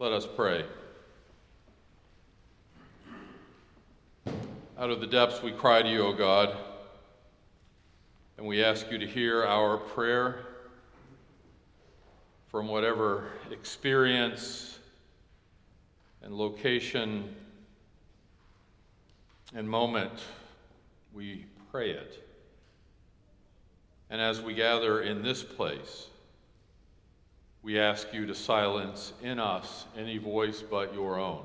Let us pray. Out of the depths we cry to you, O God, and we ask you to hear our prayer from whatever experience and location and moment we pray it. And as we gather in this place, we ask you to silence in us any voice but your own.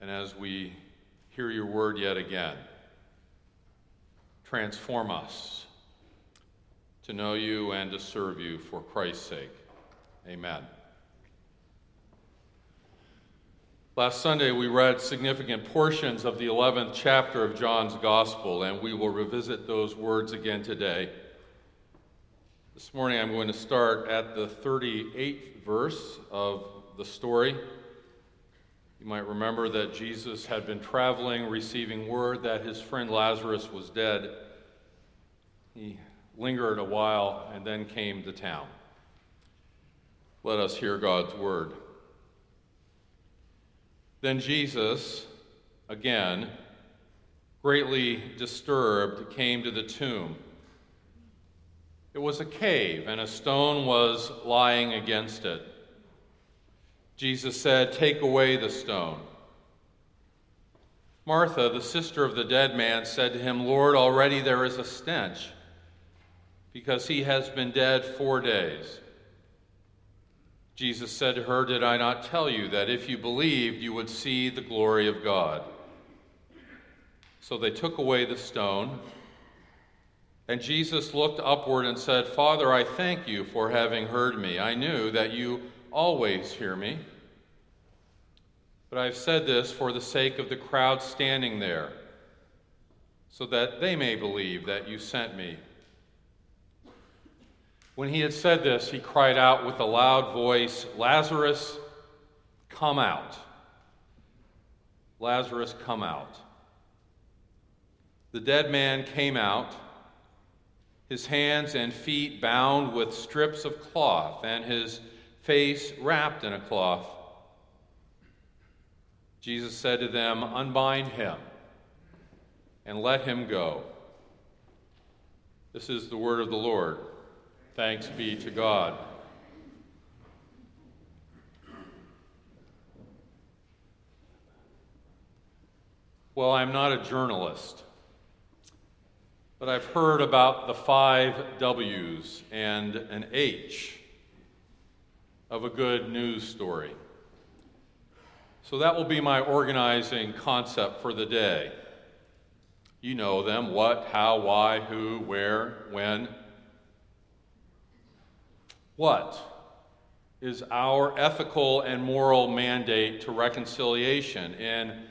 And as we hear your word yet again, transform us to know you and to serve you for Christ's sake. Amen. Last Sunday, we read significant portions of the 11th chapter of John's Gospel, and we will revisit those words again today. This morning, I'm going to start at the 38th verse of the story. You might remember that Jesus had been traveling, receiving word that his friend Lazarus was dead. He lingered a while and then came to town. Let us hear God's word. Then Jesus, again, greatly disturbed, came to the tomb. It was a cave, and a stone was lying against it. Jesus said, Take away the stone. Martha, the sister of the dead man, said to him, Lord, already there is a stench, because he has been dead four days. Jesus said to her, Did I not tell you that if you believed, you would see the glory of God? So they took away the stone. And Jesus looked upward and said, Father, I thank you for having heard me. I knew that you always hear me. But I've said this for the sake of the crowd standing there, so that they may believe that you sent me. When he had said this, he cried out with a loud voice, Lazarus, come out. Lazarus, come out. The dead man came out his hands and feet bound with strips of cloth, and his face wrapped in a cloth. Jesus said to them, Unbind him and let him go. This is the word of the Lord. Thanks be to God. Well, I'm not a journalist. But I've heard about the five W's and an H of a good news story. So that will be my organizing concept for the day. You know them what, how, why, who, where, when. What is our ethical and moral mandate to reconciliation in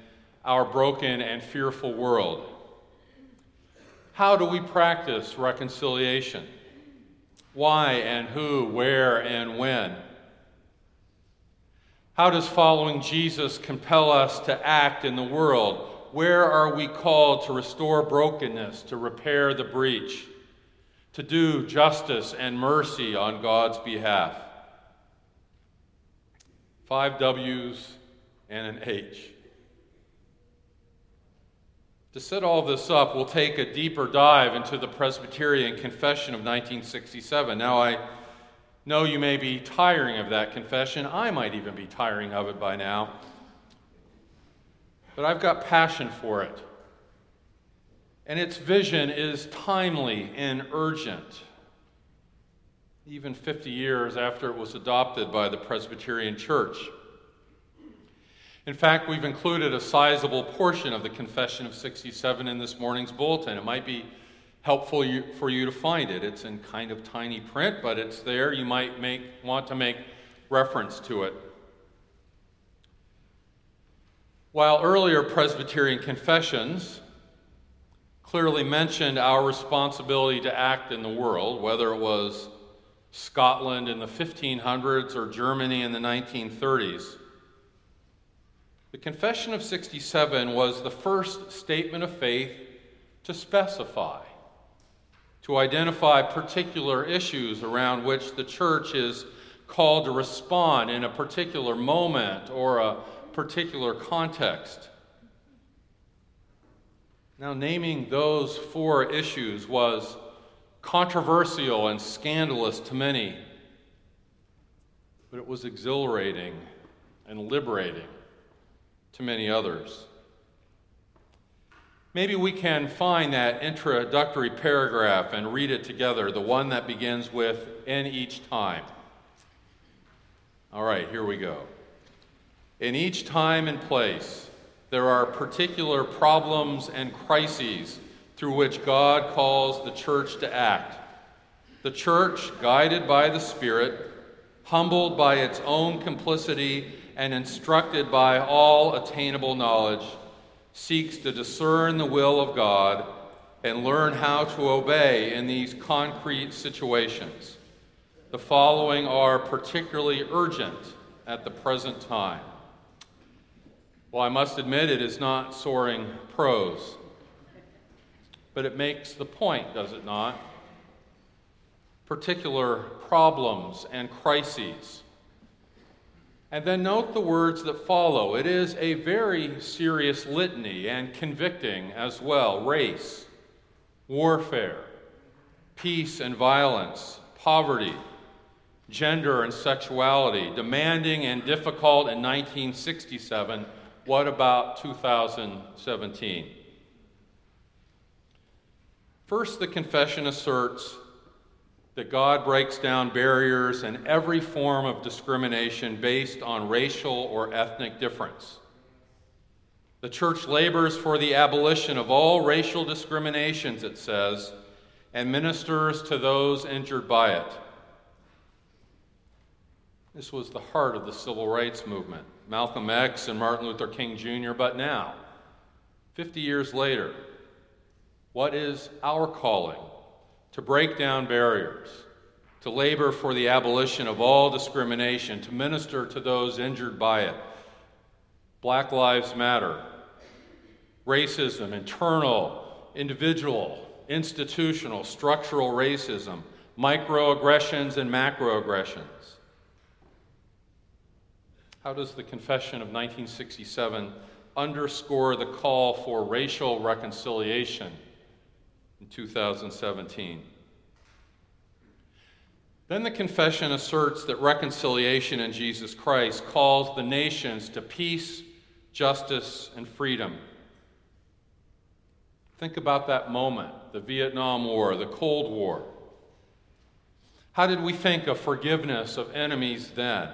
our broken and fearful world? How do we practice reconciliation? Why and who, where and when? How does following Jesus compel us to act in the world? Where are we called to restore brokenness, to repair the breach, to do justice and mercy on God's behalf? Five W's and an H. To set all this up, we'll take a deeper dive into the Presbyterian Confession of 1967. Now, I know you may be tiring of that confession. I might even be tiring of it by now. But I've got passion for it. And its vision is timely and urgent, even 50 years after it was adopted by the Presbyterian Church. In fact, we've included a sizable portion of the Confession of 67 in this morning's bulletin. It might be helpful for you to find it. It's in kind of tiny print, but it's there. You might make, want to make reference to it. While earlier Presbyterian confessions clearly mentioned our responsibility to act in the world, whether it was Scotland in the 1500s or Germany in the 1930s, the Confession of 67 was the first statement of faith to specify, to identify particular issues around which the church is called to respond in a particular moment or a particular context. Now, naming those four issues was controversial and scandalous to many, but it was exhilarating and liberating to many others. Maybe we can find that introductory paragraph and read it together, the one that begins with, in each time. All right, here we go. In each time and place, there are particular problems and crises through which God calls the church to act. The church, guided by the Spirit, humbled by its own complicity, and instructed by all attainable knowledge, seeks to discern the will of God and learn how to obey in these concrete situations. The following are particularly urgent at the present time. Well, I must admit it is not soaring prose, but it makes the point, does it not? Particular problems and crises. And then note the words that follow. It is a very serious litany and convicting as well race, warfare, peace and violence, poverty, gender and sexuality, demanding and difficult in 1967 what about 2017? First, the confession asserts that God breaks down barriers and every form of discrimination based on racial or ethnic difference. The church labors for the abolition of all racial discriminations, it says, and ministers to those injured by it. This was the heart of the civil rights movement. Malcolm X and Martin Luther King Jr., but now, 50 years later, what is our calling? To break down barriers, to labor for the abolition of all discrimination, to minister to those injured by it. Black Lives Matter, racism, internal, individual, institutional, structural racism, microaggressions, and macroaggressions. How does the Confession of 1967 underscore the call for racial reconciliation in 2017? Then the confession asserts that reconciliation in Jesus Christ calls the nations to peace, justice, and freedom. Think about that moment the Vietnam War, the Cold War. How did we think of forgiveness of enemies then?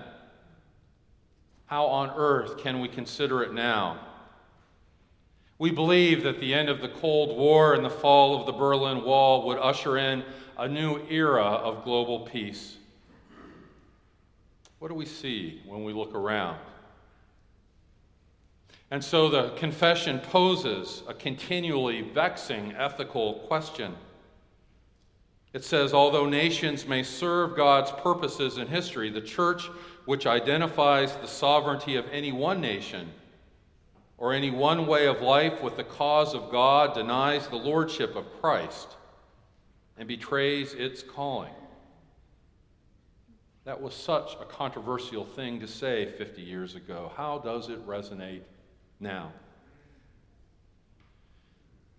How on earth can we consider it now? We believe that the end of the Cold War and the fall of the Berlin Wall would usher in a new era of global peace. What do we see when we look around? And so the confession poses a continually vexing ethical question. It says, although nations may serve God's purposes in history, the church which identifies the sovereignty of any one nation or any one way of life with the cause of God denies the lordship of Christ and betrays its calling. That was such a controversial thing to say 50 years ago. How does it resonate now?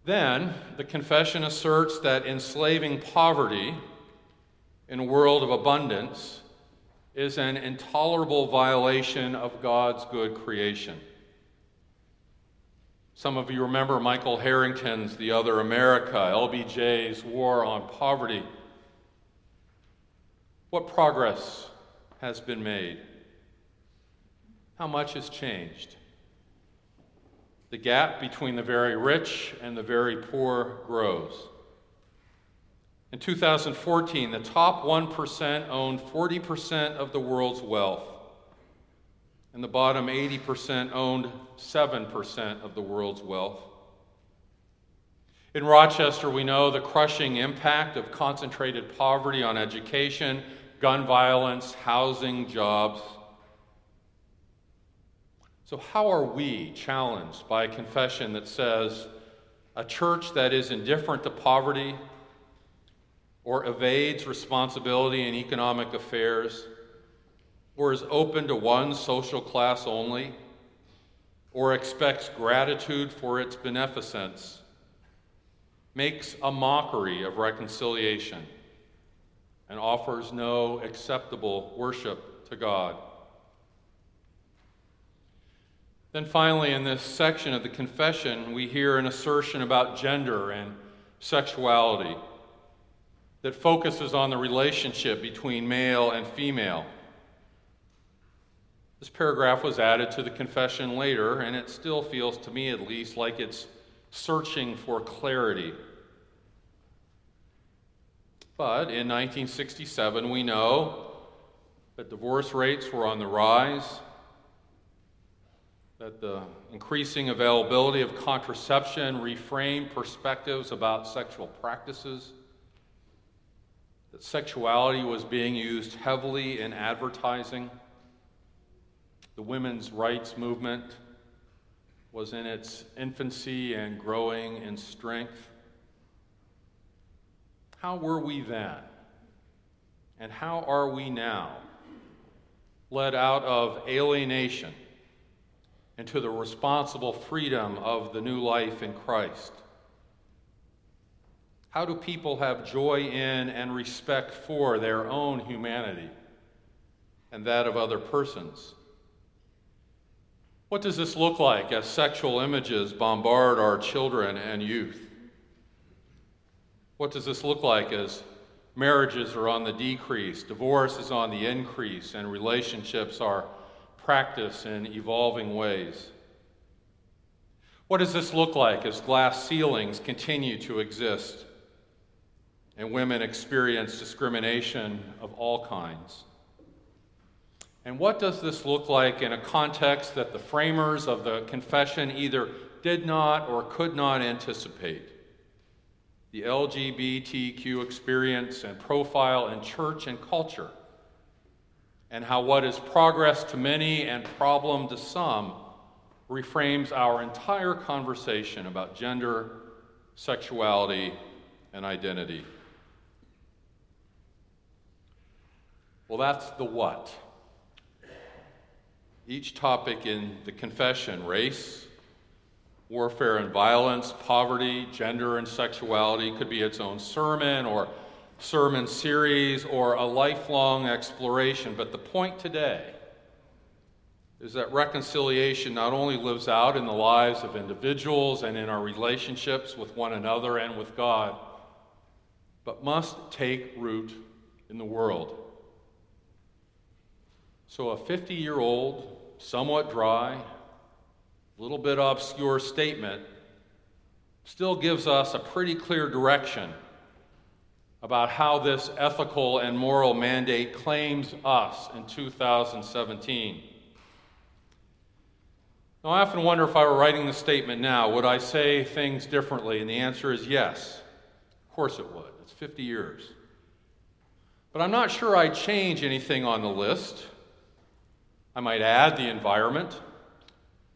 Then, the confession asserts that enslaving poverty in a world of abundance is an intolerable violation of God's good creation. Some of you remember Michael Harrington's The Other America, LBJ's War on Poverty. What progress has been made? How much has changed? The gap between the very rich and the very poor grows. In 2014, the top 1% owned 40% of the world's wealth, and the bottom 80% owned 7% of the world's wealth. In Rochester, we know the crushing impact of concentrated poverty on education, gun violence, housing, jobs. So, how are we challenged by a confession that says a church that is indifferent to poverty or evades responsibility in economic affairs or is open to one social class only, or expects gratitude for its beneficence, makes a mockery of reconciliation and offers no acceptable worship to God. Then finally, in this section of the confession, we hear an assertion about gender and sexuality that focuses on the relationship between male and female. This paragraph was added to the confession later, and it still feels, to me at least, like it's searching for clarity. But in 1967, we know that divorce rates were on the rise that the increasing availability of contraception reframed perspectives about sexual practices, that sexuality was being used heavily in advertising, the women's rights movement was in its infancy and growing in strength. How were we then? And how are we now? Led out of alienation and to the responsible freedom of the new life in Christ? How do people have joy in and respect for their own humanity and that of other persons? What does this look like as sexual images bombard our children and youth? What does this look like as marriages are on the decrease, divorce is on the increase, and relationships are practice in evolving ways. What does this look like as glass ceilings continue to exist and women experience discrimination of all kinds? And what does this look like in a context that the framers of the confession either did not or could not anticipate? The LGBTQ experience and profile in church and culture and how what is progress to many and problem to some reframes our entire conversation about gender, sexuality, and identity. Well, that's the what. Each topic in the confession race, warfare and violence, poverty, gender and sexuality could be its own sermon or sermon series or a lifelong exploration. But the point today is that reconciliation not only lives out in the lives of individuals and in our relationships with one another and with God, but must take root in the world. So, a 50 year old, somewhat dry, little bit obscure statement still gives us a pretty clear direction about how this ethical and moral mandate claims us in 2017. Now, I often wonder if I were writing the statement now, would I say things differently? And the answer is yes. Of course it would. It's 50 years. But I'm not sure I'd change anything on the list. I might add the environment.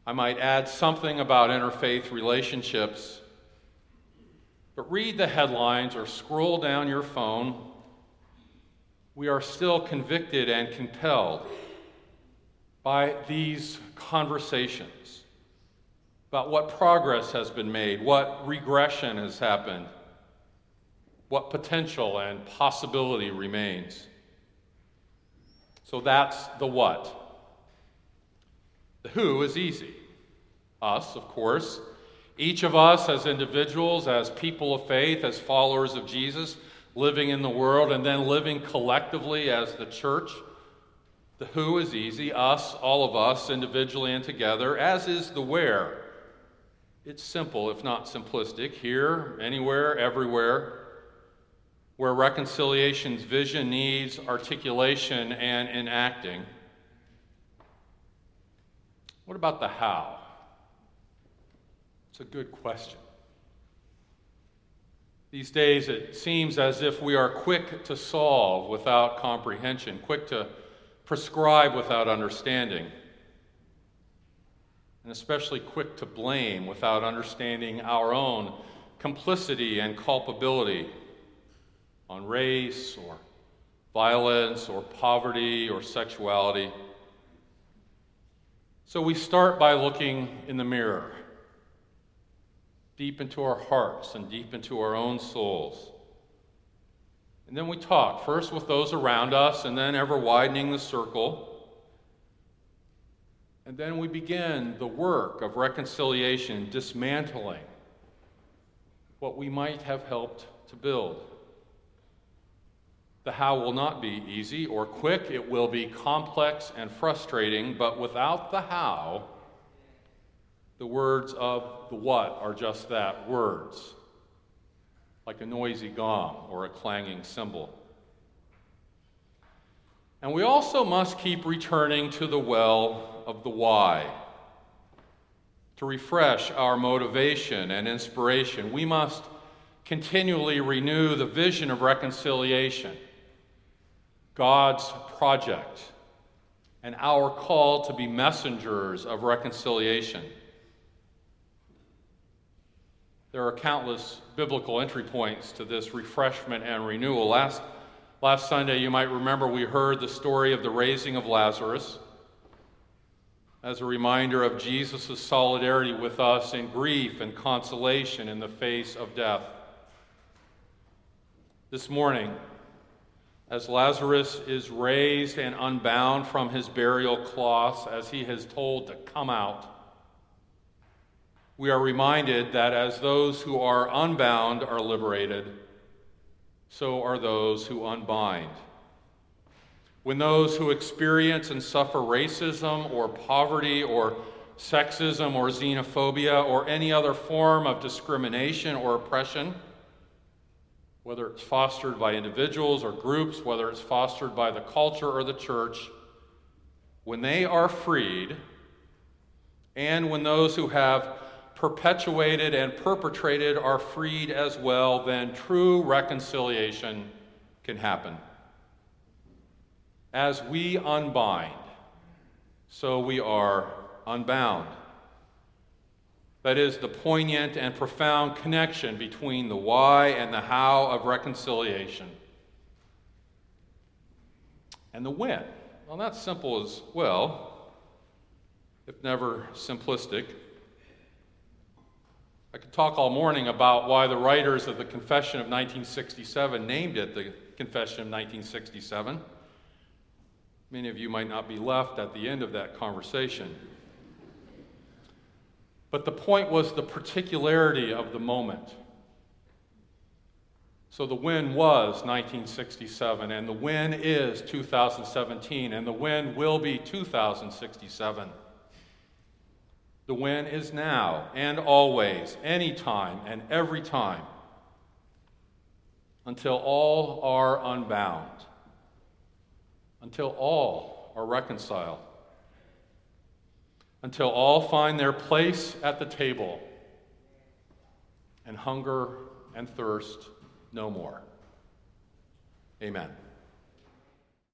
I might add something about interfaith relationships but read the headlines or scroll down your phone. We are still convicted and compelled by these conversations about what progress has been made, what regression has happened, what potential and possibility remains. So that's the what. The who is easy. Us, of course. Each of us, as individuals, as people of faith, as followers of Jesus, living in the world, and then living collectively as the church. The who is easy, us, all of us, individually and together, as is the where. It's simple, if not simplistic, here, anywhere, everywhere, where reconciliation's vision needs articulation and enacting. What about the how? It's a good question. These days, it seems as if we are quick to solve without comprehension, quick to prescribe without understanding, and especially quick to blame without understanding our own complicity and culpability on race or violence or poverty or sexuality. So we start by looking in the mirror, deep into our hearts and deep into our own souls. And then we talk, first with those around us, and then ever widening the circle. And then we begin the work of reconciliation, dismantling what we might have helped to build. The how will not be easy or quick, it will be complex and frustrating, but without the how, the words of the what are just that words, like a noisy gong or a clanging cymbal. And we also must keep returning to the well of the why. To refresh our motivation and inspiration, we must continually renew the vision of reconciliation God's project, and our call to be messengers of reconciliation. There are countless biblical entry points to this refreshment and renewal. Last, last Sunday, you might remember we heard the story of the raising of Lazarus as a reminder of Jesus' solidarity with us in grief and consolation in the face of death. This morning, as Lazarus is raised and unbound from his burial cloths, as he has told to come out, we are reminded that as those who are unbound are liberated, so are those who unbind. When those who experience and suffer racism or poverty or sexism or xenophobia or any other form of discrimination or oppression, whether it's fostered by individuals or groups, whether it's fostered by the culture or the church, when they are freed, and when those who have perpetuated and perpetrated are freed as well, then true reconciliation can happen. As we unbind, so we are unbound. That is the poignant and profound connection between the why and the how of reconciliation. And the when. Well, that's simple as well, if never simplistic. I could talk all morning about why the writers of the Confession of 1967 named it the Confession of 1967. Many of you might not be left at the end of that conversation. But the point was the particularity of the moment. So the when was 1967, and the when is 2017, and the when will be 2067. The when is now and always, anytime and every time, until all are unbound, until all are reconciled until all find their place at the table and hunger and thirst no more. Amen.